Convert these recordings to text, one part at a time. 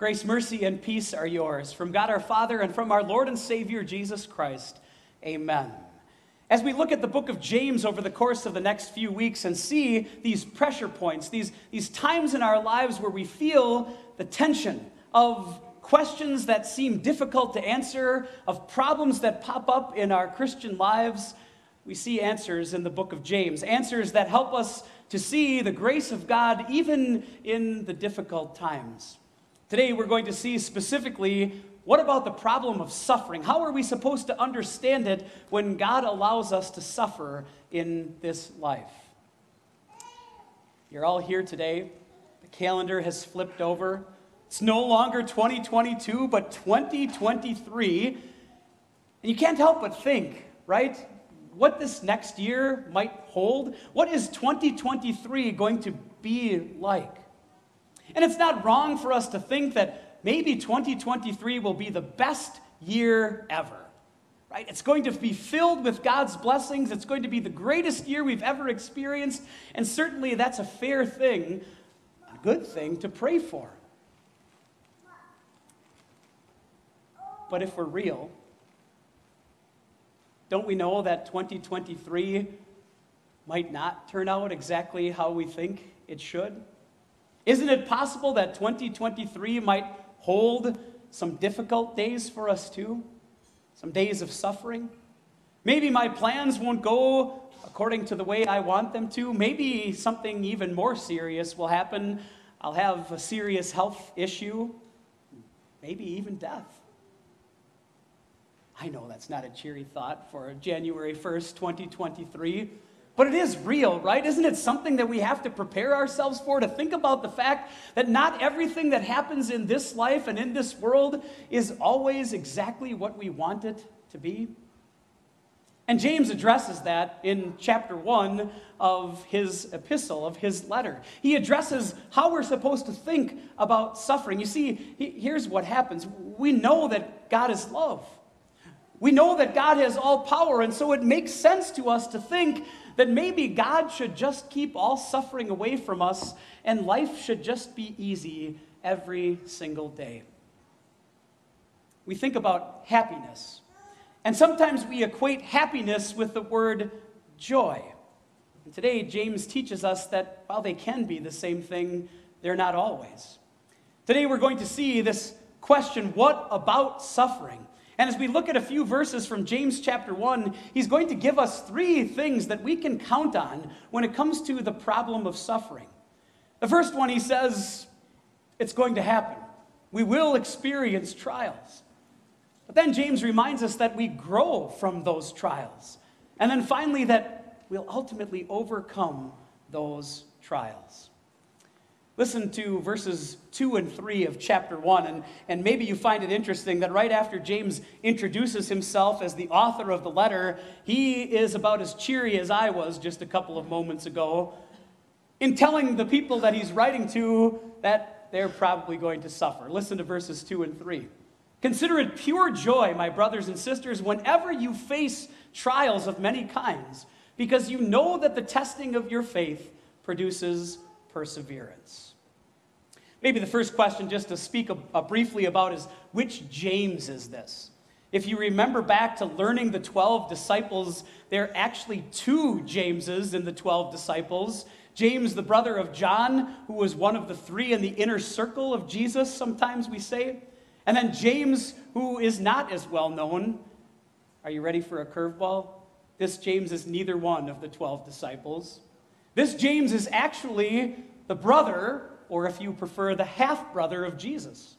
Grace, mercy, and peace are yours from God our Father and from our Lord and Savior Jesus Christ. Amen. As we look at the book of James over the course of the next few weeks and see these pressure points, these, these times in our lives where we feel the tension of questions that seem difficult to answer, of problems that pop up in our Christian lives, we see answers in the book of James. Answers that help us to see the grace of God even in the difficult times. Today, we're going to see specifically what about the problem of suffering? How are we supposed to understand it when God allows us to suffer in this life? You're all here today. The calendar has flipped over. It's no longer 2022, but 2023. And you can't help but think, right? What this next year might hold. What is 2023 going to be like? And it's not wrong for us to think that maybe 2023 will be the best year ever. Right? It's going to be filled with God's blessings. It's going to be the greatest year we've ever experienced. And certainly that's a fair thing, a good thing to pray for. But if we're real, don't we know that 2023 might not turn out exactly how we think it should? Isn't it possible that 2023 might hold some difficult days for us too? Some days of suffering? Maybe my plans won't go according to the way I want them to. Maybe something even more serious will happen. I'll have a serious health issue, maybe even death. I know that's not a cheery thought for January 1st, 2023, but it is real, right? Isn't it something that we have to prepare ourselves for? To think about the fact that not everything that happens in this life and in this world is always exactly what we want it to be? And James addresses that in chapter 1 of his epistle, of his letter. He addresses how we're supposed to think about suffering. You see, here's what happens we know that God is love. We know that God has all power, and so it makes sense to us to think that maybe God should just keep all suffering away from us and life should just be easy every single day. We think about happiness, and sometimes we equate happiness with the word joy. And today, James teaches us that while they can be the same thing, they're not always. Today, we're going to see this question what about suffering? And as we look at a few verses from James chapter 1, he's going to give us three things that we can count on when it comes to the problem of suffering. The first one, he says, it's going to happen. We will experience trials. But then James reminds us that we grow from those trials. And then finally, that we'll ultimately overcome those trials. Listen to verses 2 and 3 of chapter 1, and, and maybe you find it interesting that right after James introduces himself as the author of the letter, he is about as cheery as I was just a couple of moments ago in telling the people that he's writing to that they're probably going to suffer. Listen to verses 2 and 3. Consider it pure joy, my brothers and sisters, whenever you face trials of many kinds, because you know that the testing of your faith produces perseverance. Maybe the first question, just to speak a, a uh, briefly about, is which James is this? If you remember back to learning the 12 disciples, there are actually two Jameses in the 12 disciples. James, the brother of John, who was one of the three in the inner circle of Jesus, sometimes we say. And then James, who is not as well known. Are you ready for a curveball? This James is neither one of the 12 disciples. This James is actually the brother or if you prefer, the half brother of Jesus.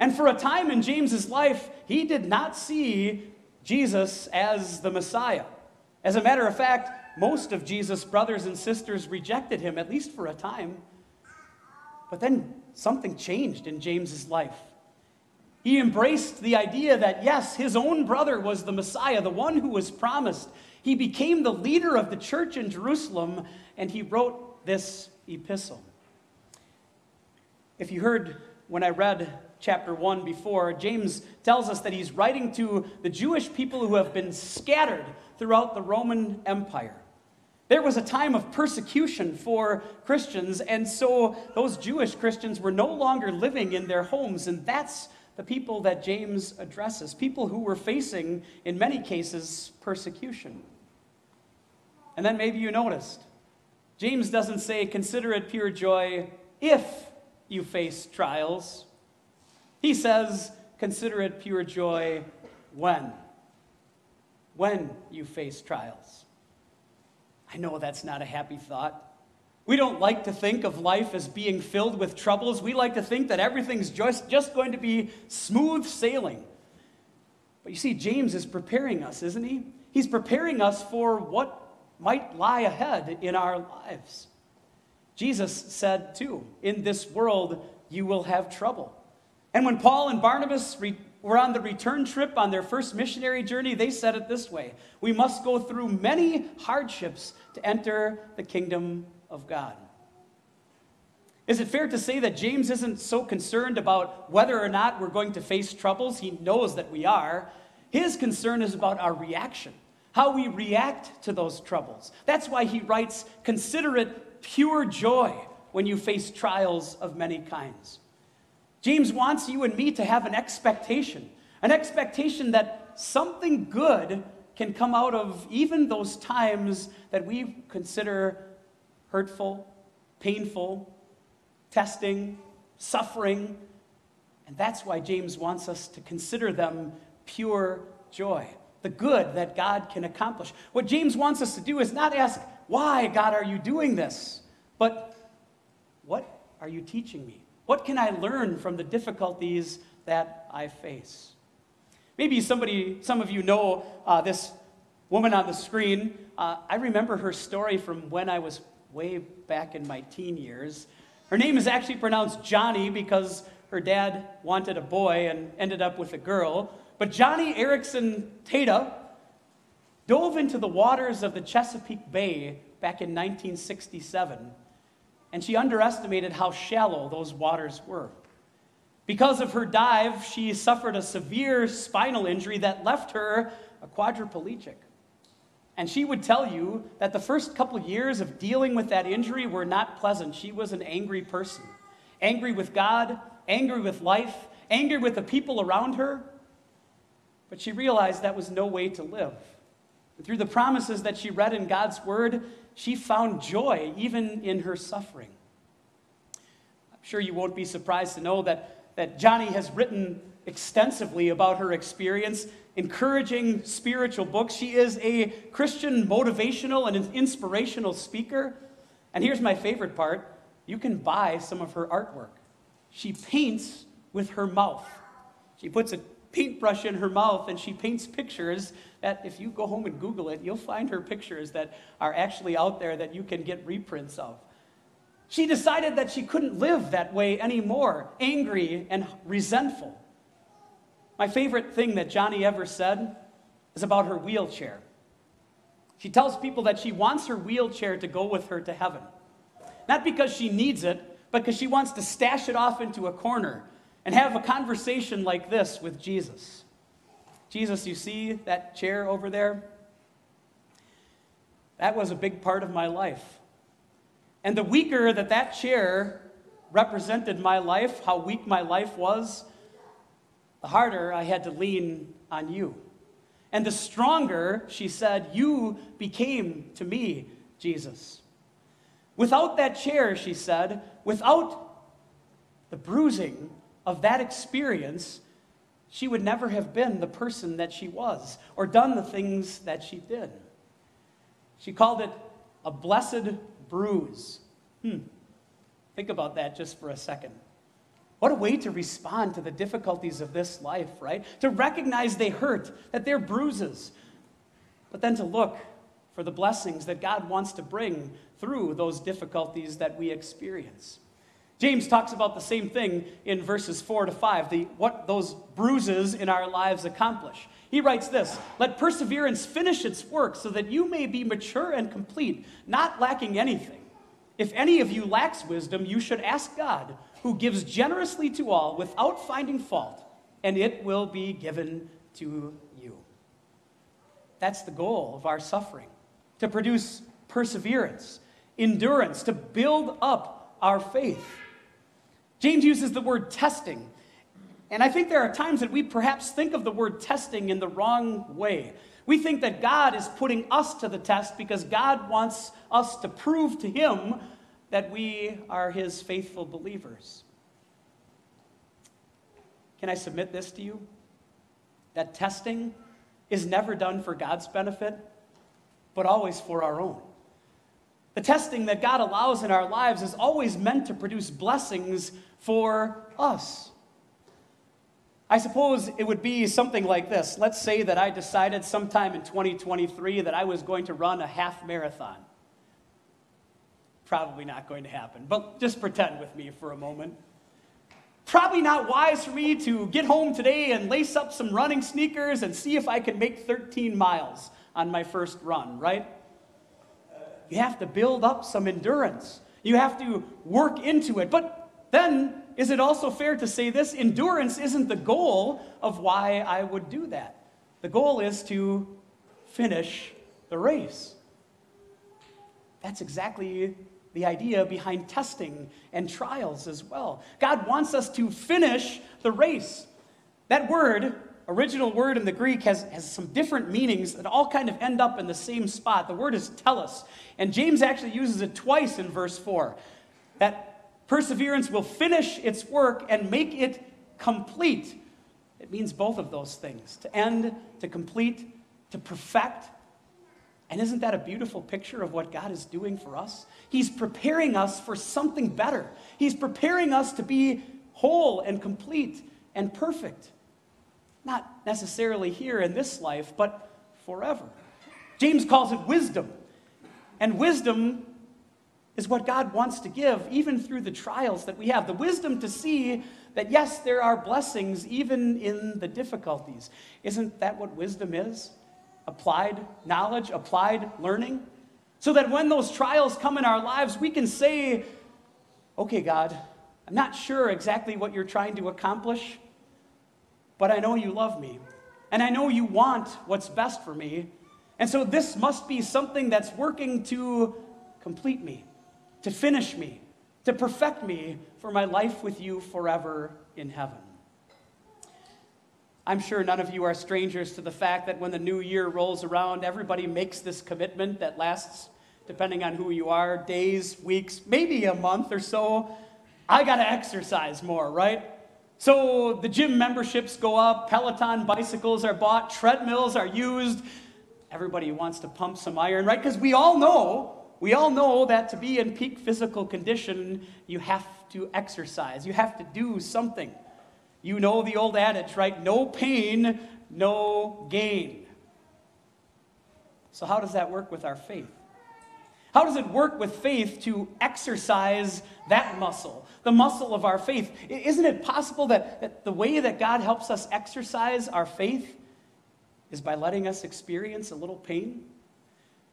And for a time in James's life, he did not see Jesus as the Messiah. As a matter of fact, most of Jesus' brothers and sisters rejected him, at least for a time. But then something changed in James's life. He embraced the idea that, yes, his own brother was the Messiah, the one who was promised. He became the leader of the church in Jerusalem, and he wrote this epistle. If you heard when I read chapter 1 before, James tells us that he's writing to the Jewish people who have been scattered throughout the Roman Empire. There was a time of persecution for Christians, and so those Jewish Christians were no longer living in their homes, and that's the people that James addresses people who were facing, in many cases, persecution. And then maybe you noticed, James doesn't say, consider it pure joy if you face trials. He says, consider it pure joy when. When you face trials. I know that's not a happy thought. We don't like to think of life as being filled with troubles. We like to think that everything's just, just going to be smooth sailing. But you see, James is preparing us, isn't he? He's preparing us for what might lie ahead in our lives. Jesus said, too, in this world you will have trouble. And when Paul and Barnabas re- were on the return trip on their first missionary journey, they said it this way We must go through many hardships to enter the kingdom of God. Is it fair to say that James isn't so concerned about whether or not we're going to face troubles? He knows that we are. His concern is about our reaction, how we react to those troubles. That's why he writes, Consider it pure joy when you face trials of many kinds. James wants you and me to have an expectation, an expectation that something good can come out of even those times that we consider hurtful, painful, testing, suffering. And that's why James wants us to consider them pure joy, the good that God can accomplish. What James wants us to do is not ask, Why, God, are you doing this? But, What are you teaching me? What can I learn from the difficulties that I face? Maybe somebody, some of you know uh, this woman on the screen. Uh, I remember her story from when I was way back in my teen years. Her name is actually pronounced Johnny because her dad wanted a boy and ended up with a girl. But Joni Eareckson Tada dove into the waters of the Chesapeake Bay back in 1967 and she underestimated how shallow those waters were. Because of her dive, she suffered a severe spinal injury that left her a quadriplegic. And she would tell you that the first couple years of dealing with that injury were not pleasant. She was an angry person angry with God, angry with life, angry with the people around her. But she realized that was no way to live. Through the promises that she read in God's word, she found joy even in her suffering. I'm sure you won't be surprised to know that, that Joni has written extensively about her experience, encouraging spiritual books. She is a Christian motivational and inspirational speaker. And here's my favorite part you can buy some of her artwork. She paints with her mouth. She puts a paintbrush in her mouth and she paints pictures that if you go home and Google it, you'll find her pictures that are actually out there that you can get reprints of. She decided that she couldn't live that way anymore, angry and resentful. My favorite thing that Joni ever said is about her wheelchair. She tells people that she wants her wheelchair to go with her to heaven. Not because she needs it, but because she wants to stash it off into a corner and have a conversation like this with Jesus. Jesus, you see that chair over there? That was a big part of my life. And the weaker that that chair represented my life, how weak my life was, the harder I had to lean on you. And the stronger, she said, you became to me, Jesus. Without that chair, she said, without the bruising of that experience, she would never have been the person that she was or done the things that she did. She called it a blessed bruise. Hmm. Think about that just for a second. What a way to respond to the difficulties of this life, right? To recognize they hurt, that they're bruises, but then to look for the blessings that God wants to bring through those difficulties that we experience. James talks about the same thing in verses 4 to 5, the, what those bruises in our lives accomplish. He writes this Let perseverance finish its work so that you may be mature and complete, not lacking anything. If any of you lacks wisdom, you should ask God, who gives generously to all without finding fault, and it will be given to you. That's the goal of our suffering to produce perseverance, endurance, to build up our faith. James uses the word testing. And I think there are times that we perhaps think of the word testing in the wrong way. We think that God is putting us to the test because God wants us to prove to Him that we are His faithful believers. Can I submit this to you? That testing is never done for God's benefit, but always for our own. The testing that God allows in our lives is always meant to produce blessings for us. I suppose it would be something like this. Let's say that I decided sometime in 2023 that I was going to run a half marathon. Probably not going to happen, but just pretend with me for a moment. Probably not wise for me to get home today and lace up some running sneakers and see if I can make 13 miles on my first run, right? You have to build up some endurance. You have to work into it. But then, is it also fair to say this? Endurance isn't the goal of why I would do that. The goal is to finish the race. That's exactly the idea behind testing and trials as well. God wants us to finish the race. That word, original word in the Greek, has, has some different meanings that all kind of end up in the same spot. The word is telos. And James actually uses it twice in verse 4. That perseverance will finish its work and make it complete. It means both of those things to end, to complete, to perfect. And isn't that a beautiful picture of what God is doing for us? He's preparing us for something better. He's preparing us to be whole and complete and perfect. Not necessarily here in this life, but forever. James calls it wisdom. And wisdom is what God wants to give, even through the trials that we have. The wisdom to see that, yes, there are blessings even in the difficulties. Isn't that what wisdom is? applied knowledge, applied learning, so that when those trials come in our lives, we can say, okay, God, I'm not sure exactly what you're trying to accomplish, but I know you love me, and I know you want what's best for me. And so this must be something that's working to complete me, to finish me, to perfect me for my life with you forever in heaven. I'm sure none of you are strangers to the fact that when the new year rolls around, everybody makes this commitment that lasts, depending on who you are, days, weeks, maybe a month or so. I got to exercise more, right? So the gym memberships go up, Peloton bicycles are bought, treadmills are used. Everybody wants to pump some iron, right? Because we all know, we all know that to be in peak physical condition, you have to exercise. You have to do something. You know the old adage, right? No pain, no gain. So, how does that work with our faith? How does it work with faith to exercise that muscle, the muscle of our faith? Isn't it possible that, that the way that God helps us exercise our faith is by letting us experience a little pain?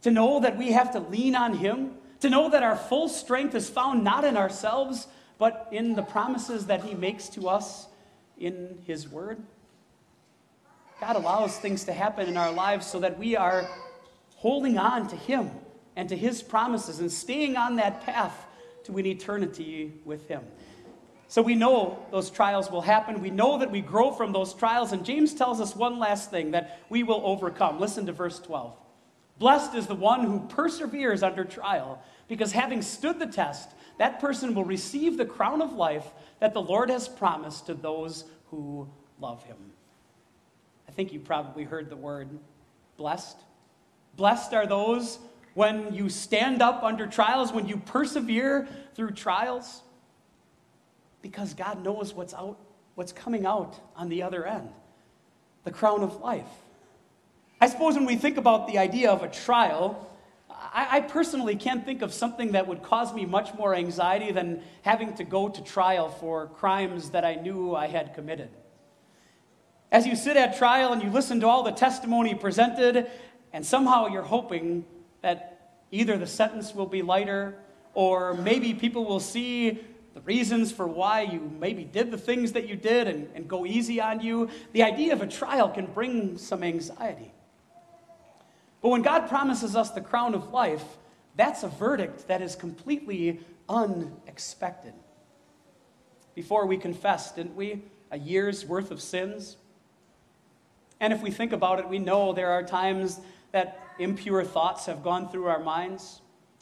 To know that we have to lean on Him, to know that our full strength is found not in ourselves, but in the promises that He makes to us in His Word. God allows things to happen in our lives so that we are holding on to Him and to His promises and staying on that path to an eternity with Him. So we know those trials will happen. We know that we grow from those trials. And James tells us one last thing that we will overcome. Listen to verse 12. Blessed is the one who perseveres under trial, because having stood the test, that person will receive the crown of life that the Lord has promised to those who love him. I think you probably heard the word blessed. Blessed are those when you stand up under trials, when you persevere through trials, because God knows what's out, what's coming out on the other end the crown of life. I suppose when we think about the idea of a trial, I, I, personally can't think of something that would cause me much more anxiety than having to go to trial for crimes that I knew I had committed. As you sit at trial and you listen to all the testimony presented, and somehow you're hoping that either the sentence will be lighter or maybe people will see the reasons for why you maybe did the things that you did and, and go easy on you. The idea of a trial can bring some anxiety. But when God promises us the crown of life, That's a verdict that is completely unexpected. Before we confessed, didn't we? A year's worth of sins. And if we think about it, we know there are times that impure thoughts have gone through our minds,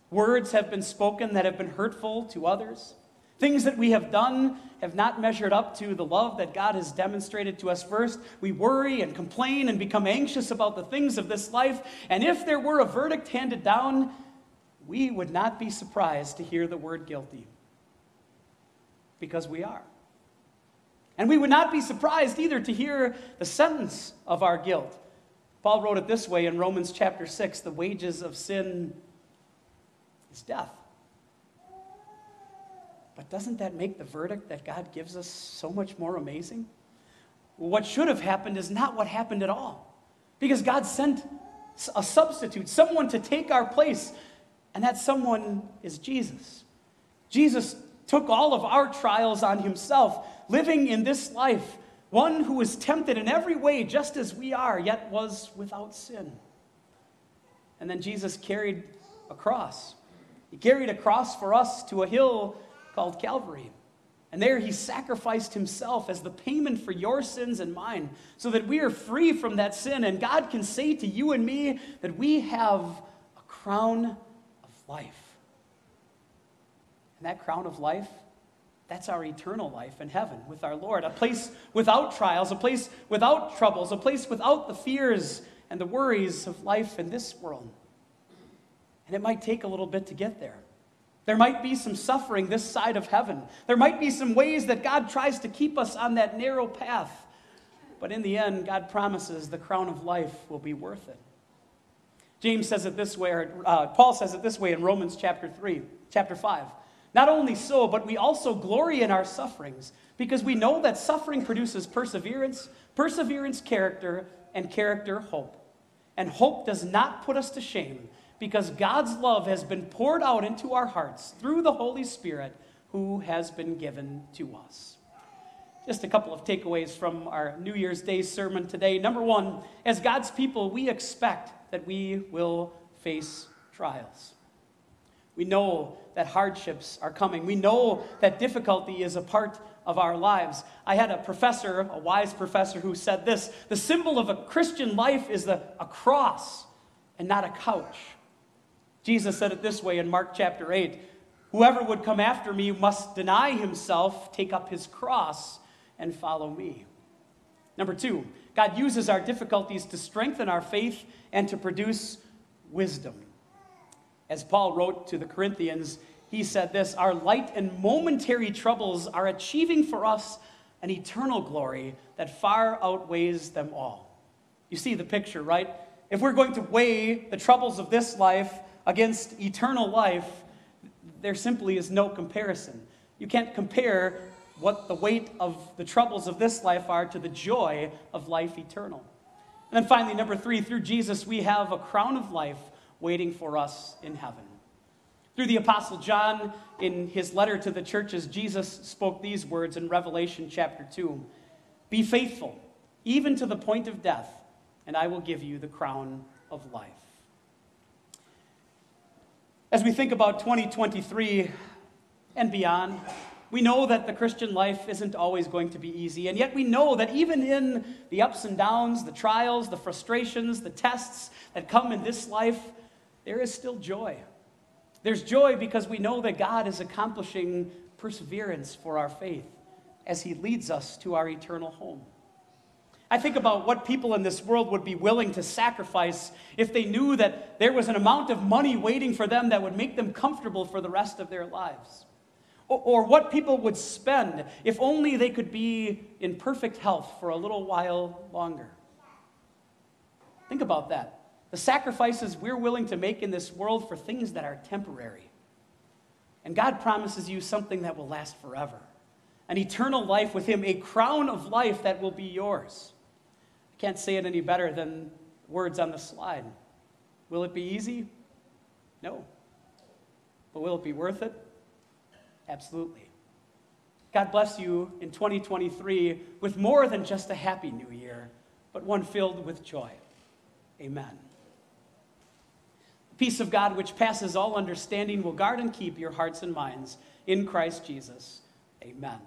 words have been spoken that have been hurtful to others. Things that we have done have not measured up to the love that God has demonstrated to us first. We worry and complain and become anxious about the things of this life. And if there were a verdict handed down, we would not be surprised to hear the word guilty. Because we are. And we would not be surprised either to hear the sentence of our guilt. Paul wrote it this way in Romans chapter 6 the wages of sin is death. But doesn't that make the verdict that God gives us so much more amazing? What should have happened is not what happened at all. Because God sent a substitute, someone to take our place, and that someone is Jesus. Jesus took all of our trials on himself, living in this life, one who was tempted in every way just as we are, yet was without sin. And then Jesus carried a cross. He carried a cross for us to a hill called Calvary. And there he sacrificed himself as the payment for your sins and mine, so that we are free from that sin. And God can say to you and me that we have a crown of life. And that crown of life, that's our eternal life in heaven with our Lord. A place without trials, a place without troubles, a place without the fears and the worries of life in this world. And it might take a little bit to get there. There might be some suffering this side of heaven. There might be some ways that God tries to keep us on that narrow path. But in the end, God promises the crown of life will be worth it. James says it this way, or uh, Paul says it this way in Romans chapter 3, chapter 5. Not only so, but we also glory in our sufferings, because we know that suffering produces perseverance, perseverance, character, and character, hope. And hope does not put us to shame because God's love has been poured out into our hearts through the Holy Spirit who has been given to us. Just a couple of takeaways from our New Year's Day sermon today. Number one, as God's people, we expect that we will face trials. We know that hardships are coming. We know that difficulty is a part of our lives. I had a professor, a wise professor, who said this the symbol of a Christian life is the, a cross and not a couch. Jesus said it this way in Mark chapter 8 Whoever would come after me must deny himself, take up his cross, and follow me. Number two, God uses our difficulties to strengthen our faith and to produce wisdom. As Paul wrote to the Corinthians, he said this Our light and momentary troubles are achieving for us an eternal glory that far outweighs them all. You see the picture, right? If we're going to weigh the troubles of this life against eternal life, there simply is no comparison. You can't compare what the weight of the troubles of this life are to the joy of life eternal. And then finally, number three, through Jesus, we have a crown of life waiting for us in heaven. Through the Apostle John, in his letter to the churches, Jesus spoke these words in Revelation chapter 2 Be faithful, even to the point of death, and I will give you the crown of life. As we think about 2023 and beyond, we know that the Christian life isn't always going to be easy, and yet we know that even in the ups and downs, the trials, the frustrations, the tests that come in this life, there is still joy. There's joy because we know that God is accomplishing perseverance for our faith as He leads us to our eternal home. I think about what people in this world would be willing to sacrifice if they knew that there was an amount of money waiting for them that would make them comfortable for the rest of their lives. Or, or, what people would spend if only they could be in perfect health for a little while longer. Think about that. The sacrifices we're willing to make in this world for things that are temporary. And God promises you something that will last forever an eternal life with Him, a crown of life that will be yours. I can't say it any better than words on the slide. Will it be easy? No. But will it be worth it? Absolutely. God bless you in 2023 with more than just a happy new year, but one filled with joy. Amen. Peace of God, which passes all understanding, will guard and keep your hearts and minds in Christ Jesus. Amen.